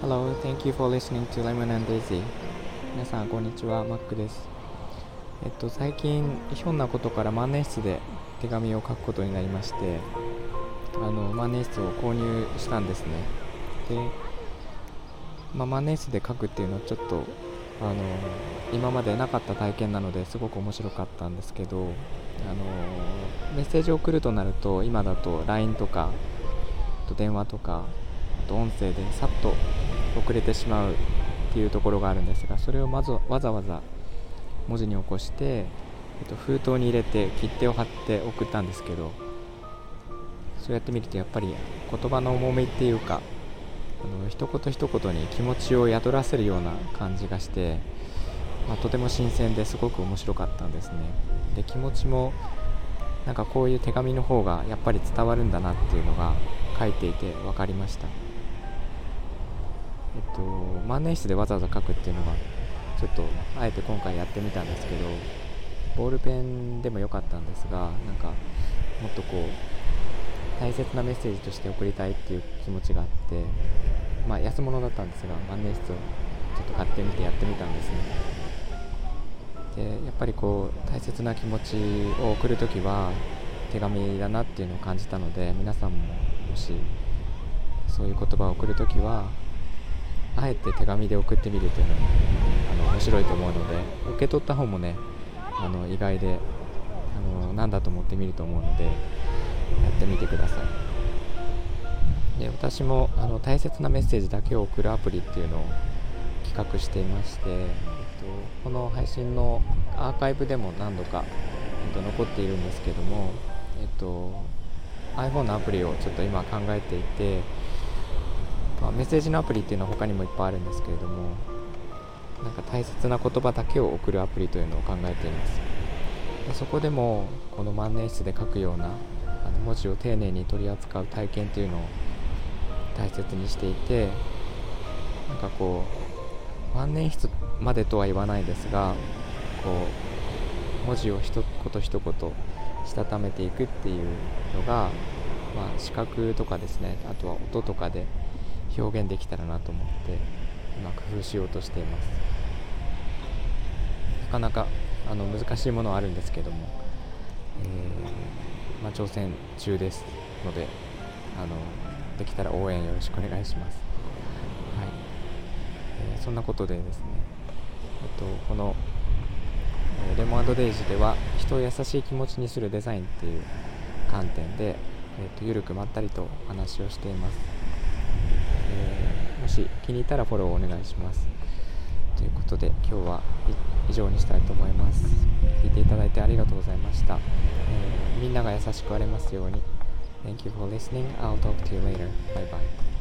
Hello, thank you for listening to Lemon and Daisy. 皆さん、こんにちは、マックです。えっと、最近、ひょんなことから万年筆で手紙を書くことになりまして、あの万年筆を購入したんですね。で、まあ、万年筆で書くっていうのはちょっとあの今までなかった体験なのですごく面白かったんですけどあのメッセージを送るとなると今だと LINE とかと電話とかあと音声でさっと遅れてしまうっていうところがあるんですがそれをまずわざわざ文字に起こして、えっと、封筒に入れて切手を貼って送ったんですけどそうやって見るとやっぱり言葉の重みっていうかあの一言一言に気持ちを宿らせるような感じがして、まあ、とても新鮮ですごく面白かったんですね。で気持ちもなんかこういう手紙の方がやっぱり伝わるんだなっていうのが書いていて分かりました。えっと万年筆でわざわざ書くっていうのがちょっとあえて今回やってみたんですけどボールペンでもよかったんですがなんかもっとこう大切なメッセージとして送りたいっていう気持ちがあってまあ安物だったんですが万年筆をちょっと買ってみてやってみたんですね。でやっぱりこう大切な気持ちを送るときは手紙だなっていうのを感じたので皆さんももしそういう言葉を送るときはあえて手紙で送ってみるというのもあの面白いと思うので受け取った方もねあの意外であの何だと思ってみると思うのでやってみてください。で私もあの大切なメッセージだけを送るアプリっていうのを企画していまして、この配信のアーカイブでも何度か、えっと、残っているんですけども、えっと、iPhone のアプリをちょっと今考えていて、まあ、メッセージのアプリっていうのは他にもいっぱいあるんですけれどもなんか大切な言葉だけを送るアプリというのを考えています。そこでもこの万年筆で書くようなあの文字を丁寧に取り扱う体験というのを大切にしていてなんかこう万年筆までとは言わないですがこう文字を一言一言したためていくっていうのが、まあ、視覚とかですねあとは音とかで表現できたらなと思って今工夫しようとしています。なかなかあの難しいものはあるんですけども、えーまあ、挑戦中ですのであのできたら応援よろしくお願いします、そんなことでですね、えっと、この、え、レモンデイジでは人を優しい気持ちにするデザインっていう観点で、えっと、ゆるくまったりとお話をしています、えー、もし気に入ったらフォローをお願いしますということで今日は以上にしたいと思います聞いていただいてありがとうございました、えー、みんなが優しくありますように Thank you for listening. I'll talk to you later. Bye bye.